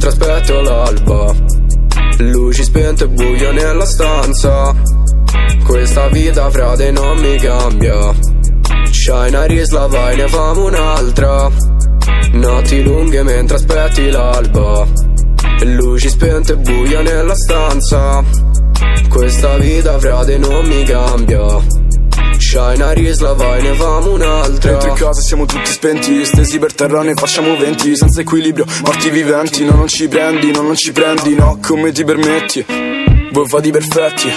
aspetto l'alba. Luci spente e buio nella stanza. Questa vita frate non mi cambia. C'hai una risla vai ne famo un'altra. Notti lunghe mentre aspetti l'alba. Luci spente e buio nella stanza. Questa vita frate non mi cambia C'hai una risla, vai, ne famo un'altra. Dentro in casa siamo tutti spenti Stesi per terra ne facciamo venti Senza equilibrio, morti viventi No, non ci prendi, no, non ci prendi No, come ti permetti? Voi fate i perfetti?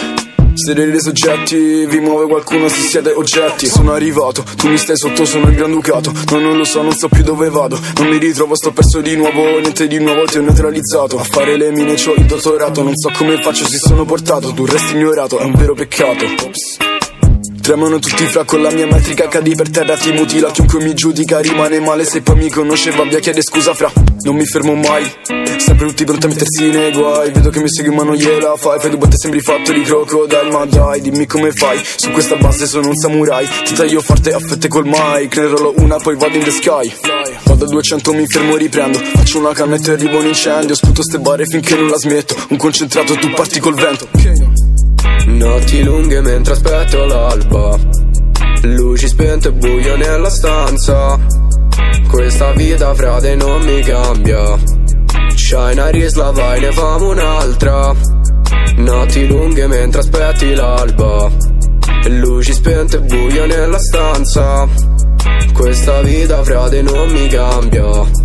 Siete dei soggetti, vi muove qualcuno se siete oggetti. Sono arrivato, tu mi stai sotto, sono il Granducato. No, non lo so, non so più dove vado. Non mi ritrovo, sto perso di nuovo Niente di nuovo, ti ho neutralizzato. A fare le mine c'ho il dottorato Non so come faccio, si sono portato. Tu resti ignorato, è un vero peccato. Ops. Tremano tutti fra con la mia metrica Cadi per terra ti mutila. Chiunque mi giudica rimane male Se poi mi conosce va via chiede scusa fra. Non mi fermo mai. Sempre tutti pronti a mettersi nei guai. Vedo che mi segui ma non gliela fai. Fai due botte sembri fatto di crocodile Ma dai dimmi come fai. Su questa base sono un samurai. Ti taglio forte a fette col Ne rollo una poi vado in the sky. Vado a 200 mi fermo riprendo. Faccio una cannetta e arrivo un incendio. Sputo ste barre finché non la smetto. Un concentrato tu parti col vento Notti lunghe mentre aspetto l'alba. Luci spente e buio nella stanza. Questa vita frate non mi cambia. Una risla vai ne famo un'altra. Notti lunghe mentre aspetti l'alba. Luci spente e buio nella stanza. Questa vita frate non mi cambia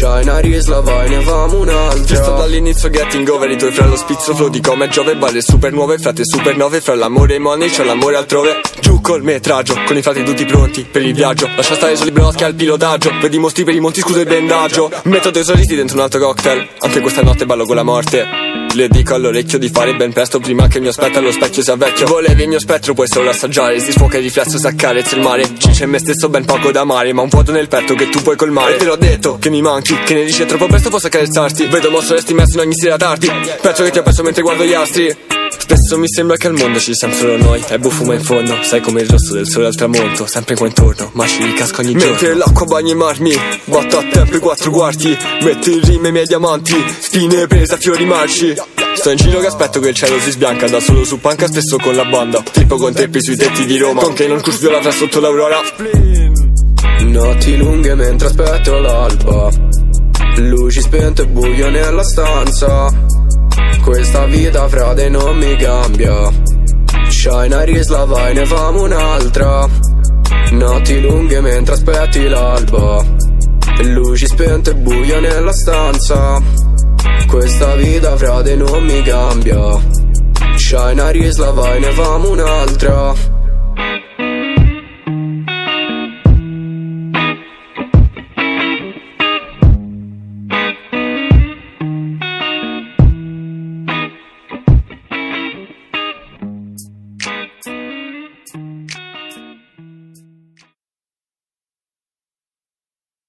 C'hai una risla, vai, ne famo un'altra Sto dall'inizio getting over i tuoi fra lo spizzo flow di come Giove Balle super nuove, frate super nuove Fra l'amore e i money c'è l'amore altrove. Giù col metraggio, con i frati tutti pronti per il viaggio. Lascia stare soli broschi al pilotaggio Vedi mostri per i monti, scusa il bendaggio Metto dei sorrisi dentro un altro cocktail Anche questa notte ballo con la morte le dico all'orecchio di fare ben presto prima che il mio aspetto allo specchio sia vecchio. Volevi il mio spettro puoi solo assaggiare. Si sfoca il riflesso si accarezza il mare. C'è me stesso ben poco da amare Ma un vuoto nel petto che tu puoi colmare. E te l'ho detto che mi manchi Che ne dici? Troppo presto posso accarezzarti Vedo mostro resti messo in ogni sera tardi. Penso che ti ho perso mentre guardo gli astri Spesso mi sembra che al mondo ci siamo solo noi. È buffo ma in fondo Sai come il rosso del sole al tramonto Sempre qua intorno Ma ci ricasco ogni giorno. Mentre l'acqua bagna i marmi Botta a tempo i quattro quarti Metti in rime i miei diamanti Spine prese a fiori marci. Sto in giro che aspetto che il cielo si sbianca Da solo su panca spesso con la banda Trippo con teppi sui tetti di Roma. Con che non curso la fra sotto l'aurora. Notti lunghe mentre aspetto l'alba Luci spente e buio nella stanza Questa vita frate non mi cambia. C'hai una risla vai ne famo un'altra. Notti lunghe mentre aspetti l'alba. Luci spente e buio nella stanza. Questa vita frate non mi cambia. C'hai una risla vai ne famo un'altra